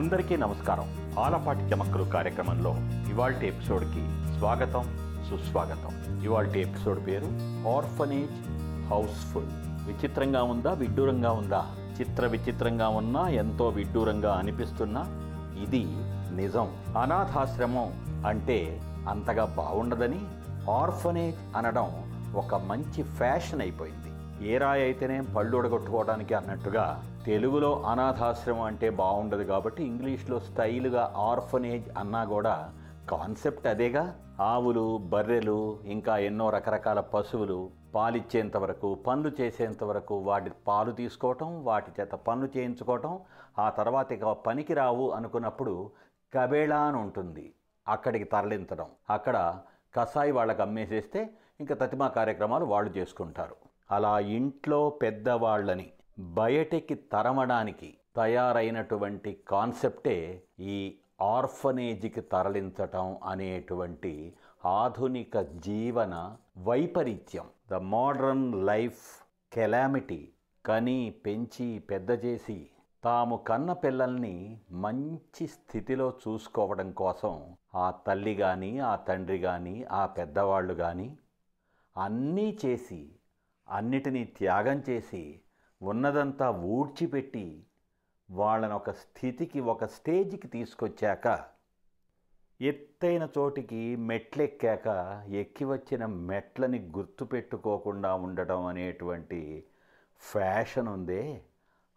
అందరికీ నమస్కారం. ఆలపాటి చమక్కలు కార్యక్రమంలో ఇవాల్టి ఎపిసోడ్కి స్వాగతం సుస్వాగతం. ఇవాల్టి ఎపిసోడ్ పేరు ఆర్ఫనేజ్ హౌస్ఫుల్. విచిత్రంగా ఉందా విడ్డూరంగా ఉందా? చిత్ర విచిత్రంగా ఉన్నా ఎంతో విడ్డూరంగా అనిపిస్తున్నా? ఇది నిజం. అనాథాశ్రమం అంటే అంతగా బాగుండదని ఆర్ఫనేజ్ అనడం ఒక మంచి ఫ్యాషన్ అయిపోయింది. ఏ రాయి అయితేనే పళ్ళు ఉడగొట్టుకోవడానికి అన్నట్టుగా తెలుగులో అనాథాశ్రమం అంటే బాగుండదు కాబట్టి ఇంగ్లీష్లో స్టైల్గా ఆర్ఫనేజ్ అన్నా కూడా కాన్సెప్ట్ అదేగా. ఆవులు బర్రెలు ఇంకా ఎన్నో రకరకాల పశువులు పాలిచ్చేంత వరకు పనులు చేసేంత వరకు వాటి పాలు తీసుకోవటం వాటి చేత పనులు చేయించుకోవటం ఆ తర్వాత ఇక పనికి రావు అనుకున్నప్పుడు కబేళా అని ఉంటుంది. అక్కడికి తరలించడం. అక్కడ కసాయి వాళ్ళకి అమ్మేసేస్తే ఇంకా తతిమా కార్యక్రమాలు వాళ్ళు చేసుకుంటారు. అలా ఇంట్లో పెద్దవాళ్ళని బయటికి తరమడానికి తయారైనటువంటి కాన్సెప్టే ఈ ఆర్ఫనేజ్కి తరలించటం అనేటువంటి ఆధునిక జీవన వైపరీత్యం. ద మోడర్న్ లైఫ్ కెలామిటీ కని పెంచి పెద్ద చేసి తాము కన్న పిల్లల్ని మంచి స్థితిలో చూసుకోవడం కోసం ఆ తల్లి కానీ ఆ తండ్రి కానీ ఆ పెద్దవాళ్ళు కానీ అన్నీ చేసి అన్నిటినీ త్యాగం చేసి ఉన్నదంతా ఊడ్చిపెట్టి వాళ్ళని ఒక స్థితికి ఒక స్టేజ్కి తీసుకొచ్చాక ఎత్తైన చోటికి మెట్లెక్కాక ఎక్కి వచ్చిన మెట్లని గుర్తుపెట్టుకోకుండా ఉండటం అనేటువంటి ఫ్యాషన్ ఉందే.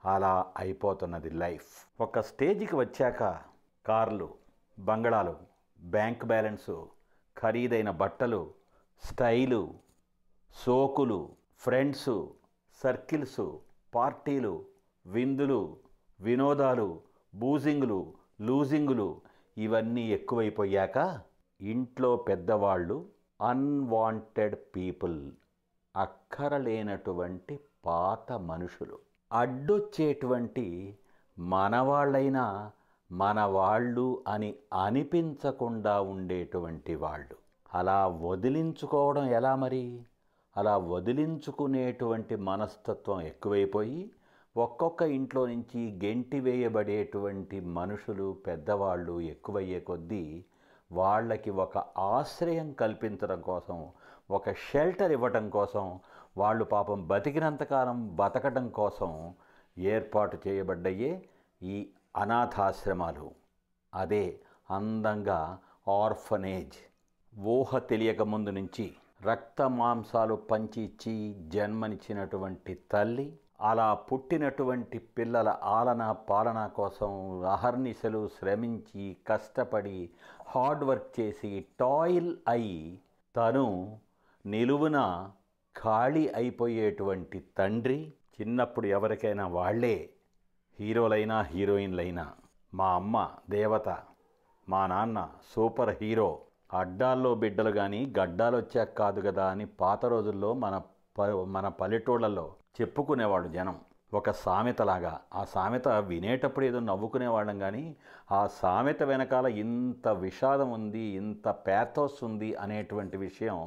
అలా అయిపోతున్నది లైఫ్. ఒక స్టేజ్కి వచ్చాక కార్లు బంగళాలు బ్యాంక్ బ్యాలెన్సు ఖరీదైన బట్టలు స్టైలు సోకులు ఫ్రెండ్సు సర్కిల్సు పార్టీలు విందులు వినోదాలు బూజింగులు లూజింగులు ఇవన్నీ ఎక్కువైపోయాక ఇంట్లో పెద్దవాళ్ళు అన్వాంటెడ్ పీపుల్ అక్కరలేనటువంటి పాత మనుషులు. అడ్డొచ్చేటువంటి మనవాళ్ళైనా మన వాళ్ళు అని అనిపించకుండా ఉండేటువంటి వాళ్ళు. అలా వదిలించుకోవడం ఎలా మరి? అలా వదిలించుకునేటువంటి మనస్తత్వం ఎక్కువైపోయి ఒక్కొక్క ఇంట్లో నుంచి గెంటి వేయబడేటువంటి మనుషులు పెద్దవాళ్ళు ఎక్కువయ్యే కొద్దీ వాళ్ళకి ఒక ఆశ్రయం కల్పించడం కోసం ఒక షెల్టర్ ఇవ్వటం కోసం వాళ్ళు పాపం బతికినంతకాలం బతకడం కోసం ఏర్పాటు చేయబడ్డయే ఈ అనాథాశ్రమాలు. అదే అందంగా ఆర్ఫనేజ్. ఊహ తెలియక ముందు నుంచి రక్త మాంసాలు పంచిచ్చి జన్మనిచ్చినటువంటి తల్లి అలా పుట్టినటువంటి పిల్లల ఆలన పాలన కోసం అహర్నిశలు శ్రమించి కష్టపడి హార్డ్ వర్క్ చేసి టాయిల్ అయి తను నిలువున ఖాళీ అయిపోయేటువంటి తండ్రి చిన్నప్పుడు ఎవరికైనా వాళ్ళే హీరోలైనా హీరోయిన్లైనా. మా అమ్మ దేవత మా నాన్న సూపర్ హీరో. అడ్డాల్లో బిడ్డలు కానీ గడ్డాలు వచ్చాక కాదు కదా అని పాత రోజుల్లో మన ప మన పల్లెటూళ్ళల్లో చెప్పుకునేవాళ్ళు జనం. ఒక సామెతలాగా ఆ సామెత వినేటప్పుడు ఏదో నవ్వుకునేవాళ్ళం కానీ ఆ సామెత వెనకాల ఇంత విషాదం ఉంది ఇంత ప్యాథోస్ ఉంది అనేటువంటి విషయం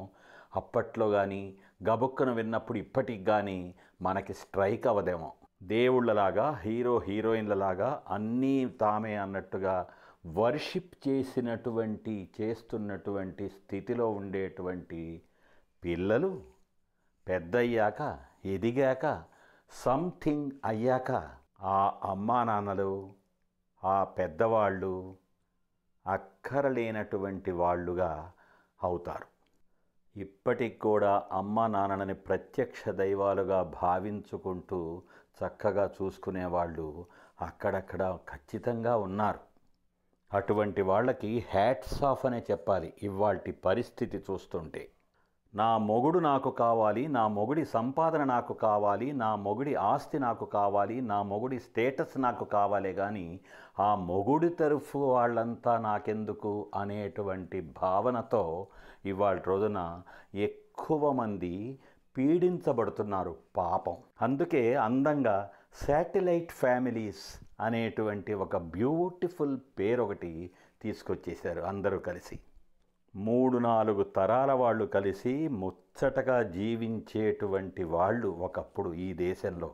అప్పట్లో కానీ గబుక్కను విన్నప్పుడు ఇప్పటికి కానీ మనకి స్ట్రైక్ అవ్వదేమో. దేవుళ్ళలాగా హీరో హీరోయిన్లలాగా అన్నీ తామే అన్నట్టుగా వర్షిప్ చేసినటువంటి చేస్తున్నటువంటి స్థితిలో ఉండేటువంటి పిల్లలు పెద్దయ్యాక ఎదిగాక సంథింగ్ అయ్యాక ఆ అమ్మా నాన్నలు ఆ పెద్దవాళ్ళు అక్కరలేనటువంటి వాళ్ళుగా అవుతారు. ఇప్పటికి కూడా అమ్మ నాన్నని ప్రత్యక్ష దైవాలుగా భావించుకుంటూ చక్కగా చూసుకునేవాళ్ళు అక్కడక్కడ ఖచ్చితంగా ఉన్నారు. అటువంటి వాళ్ళకి హ్యాట్స్ ఆఫ్ అనే చెప్పాలి ఇవాల్టి పరిస్థితి చూస్తుంటే. నా మొగుడు నాకు కావాలి నా మొగుడి సంపాదన నాకు కావాలి నా మొగుడి ఆస్తి నాకు కావాలి నా మొగుడి స్టేటస్ నాకు కావాలే కానీ ఆ మొగుడి తరఫు వాళ్ళంతా నాకెందుకు అనేటువంటి భావనతో ఇవాళ రోజున ఎక్కువ మంది పీడించబడుతున్నారు పాపం. అందుకే అందంగా శాటిలైట్ ఫ్యామిలీస్ అనేటువంటి ఒక బ్యూటిఫుల్ పేరు ఒకటి తీసుకొచ్చేశారు అందరూ కలిసి. మూడు నాలుగు తరాల వాళ్ళు కలిసి ముచ్చటగా జీవించేటువంటి వాళ్ళు ఒకప్పుడు ఈ దేశంలో.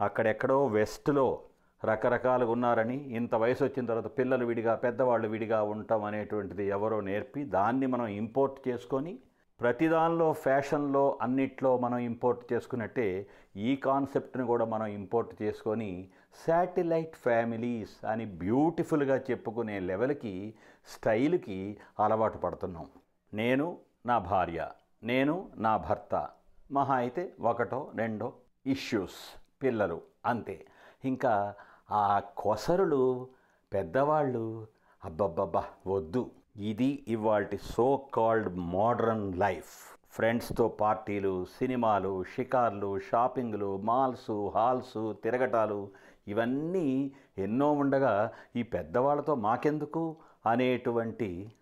అక్కడెక్కడో వెస్ట్లో రకరకాలుగా ఉన్నారని ఇంత వయసు వచ్చిన తర్వాత పిల్లలు విడిగా పెద్దవాళ్ళు విడిగా ఉండటం అనేటువంటిది ఎవరో నేర్పి దాన్ని మనం ఇంపోర్ట్ చేసుకొని ప్రతిదానిలో ఫ్యాషన్లో అన్నిట్లో మనం ఇంపోర్ట్ చేసుకున్నట్టే ఈ కాన్సెప్ట్ని కూడా మనం ఇంపోర్ట్ చేసుకొని శాటిలైట్ ఫ్యామిలీస్ అని బ్యూటిఫుల్గా చెప్పుకునే లెవెల్కి స్టైల్కి అలవాటు పడుతున్నాం. నేను నా భార్య నేను నా భర్త మహా అయితే ఒకటో రెండో ఇష్యూస్ పిల్లలు అంతే. ఇంకా ఆ కొసరులు పెద్దవాళ్ళు అబ్బబ్బబ్బా వద్దు. ఇది ఇవాల్టి సో కాల్డ్ మోడర్న్ లైఫ్ ఫ్రెండ్స్తో పార్టీలు సినిమాలు షికార్లు షాపింగ్లు మాల్స్ హాల్స్ తిరగటాలు ఇవన్నీ ఎన్నో ఉండగా ఈ పెద్దవాళ్ళతో మాకెందుకు? అనేటువంటి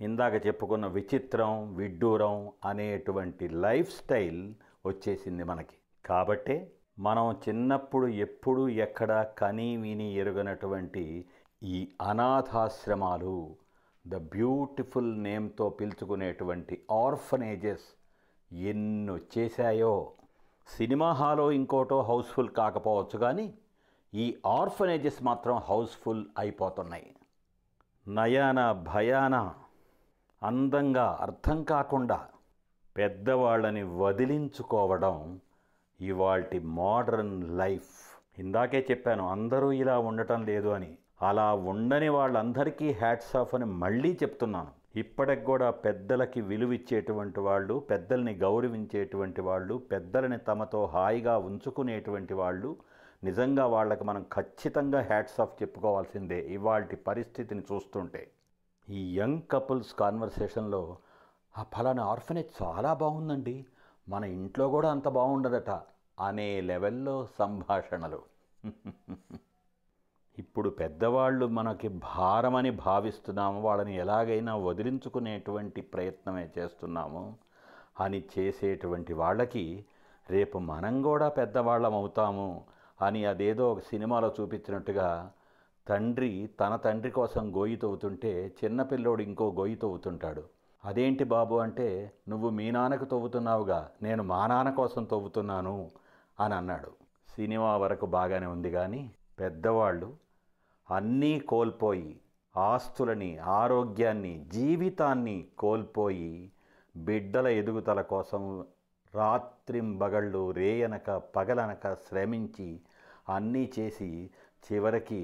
ఇందాక చెప్పుకున్న విచిత్రం విడ్డూరం అనేటువంటి లైఫ్ స్టైల్ వచ్చేసింది మనకి. కాబట్టే మనం చిన్నప్పుడు ఎప్పుడు ఎక్కడ కనీ విని ఎరుగనటువంటి ఈ అనాథాశ్రమాలు ద బ్యూటిఫుల్ నేమ్తో పిలుచుకునేటువంటి ఆర్ఫనేజెస్ ఎన్ని వచ్చేసాయో సినిమా హాలో ఇంకోటో హౌస్ఫుల్ కాకపోవచ్చు కానీ ఈ ఆర్ఫనేజెస్ మాత్రం హౌస్ఫుల్ అయిపోతున్నాయి. నయాన భయాన అందంగా అర్థం కాకుండా పెద్దవాళ్ళని వదిలించుకోవడం ఇవాల్టి మోడర్న్ లైఫ్. ఇందాకే చెప్పాను అందరూ ఇలా ఉండటం లేదు అని. అలా ఉండని వాళ్ళందరికీ హ్యాట్స్ ఆఫ్ అని మళ్ళీ చెప్తున్నాను. ఇప్పటికి కూడా పెద్దలకి విలువిచ్చేటువంటి వాళ్ళు పెద్దల్ని గౌరవించేటువంటి వాళ్ళు పెద్దలని తమతో హాయిగా ఉంచుకునేటువంటి వాళ్ళు నిజంగా వాళ్ళకి మనం ఖచ్చితంగా హ్యాట్స్ ఆఫ్ చెప్పుకోవాల్సిందే ఇవాళ పరిస్థితిని చూస్తుంటే. ఈ యంగ్ కపుల్స్ కాన్వర్సేషన్లో ఆ ఫలానా ఆర్ఫనేజ్ చాలా బాగుందండి. మన ఇంట్లో కూడా అంత బాగుండదట అనే లెవెల్లో సంభాషణలు. ఇప్పుడు పెద్దవాళ్ళు మనకి భారమని భావిస్తున్నాము వాళ్ళని ఎలాగైనా వదిలించుకునేటువంటి ప్రయత్నమే చేస్తున్నాము. అని చేసేటువంటి వాళ్ళకి రేపు మనం కూడా పెద్దవాళ్ళం అవుతాము అని అదేదో ఒక సినిమాలో చూపించినట్టుగా తండ్రి తన తండ్రి కోసం గోయి తవ్వుతుంటే చిన్నపిల్లోడు ఇంకో గోయి తవ్వుతుంటాడు అదేంటి బాబు అంటే నువ్వు మీ నాన్నకు తవ్వుతున్నావుగా నేను మా నాన్న కోసం తవ్వుతున్నాను అని అన్నాడు. సినిమా వరకు బాగానే ఉంది కానీ పెద్దవాళ్ళు అన్నీ కోల్పోయి ఆస్తులని ఆరోగ్యాన్ని జీవితాన్ని కోల్పోయి బిడ్డల ఎదుగుదల కోసం రాత్రింబగళ్ళు రేయనక పగలనక శ్రమించి అన్నీ చేసి చివరికి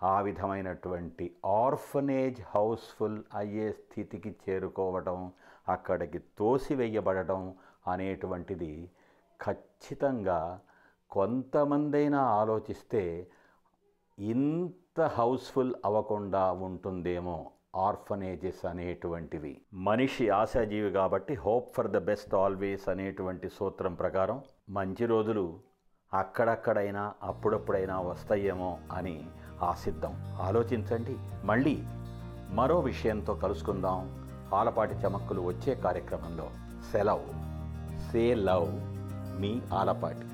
ఆ విధమైనటువంటి ఆర్ఫనేజ్ హౌస్ఫుల్ అయ్యే స్థితికి చేరుకోవడం అక్కడికి తోసివేయబడటం అనేటువంటిది ఖచ్చితంగా కొంతమందైనా ఆలోచిస్తే ఇంత హౌస్ఫుల్ అవ్వకుండా ఉంటుందేమో ఆర్ఫనేజెస్ అనేటువంటివి. మనిషి ఆశాజీవి కాబట్టి hope for the best always అనేటువంటి సూత్రం ప్రకారం మంచి రోజులు అక్కడక్కడైనా అప్పుడప్పుడైనా వస్తాయేమో అని ఆశిద్దాం. ఆలోచించండి. మళ్ళీ మరో విషయంతో కలుసుకుందాం. ఆలపాటి చమక్కులు వచ్చే కార్యక్రమంలో. సెలవు. సే లవ్ మీ ఆలపాటి.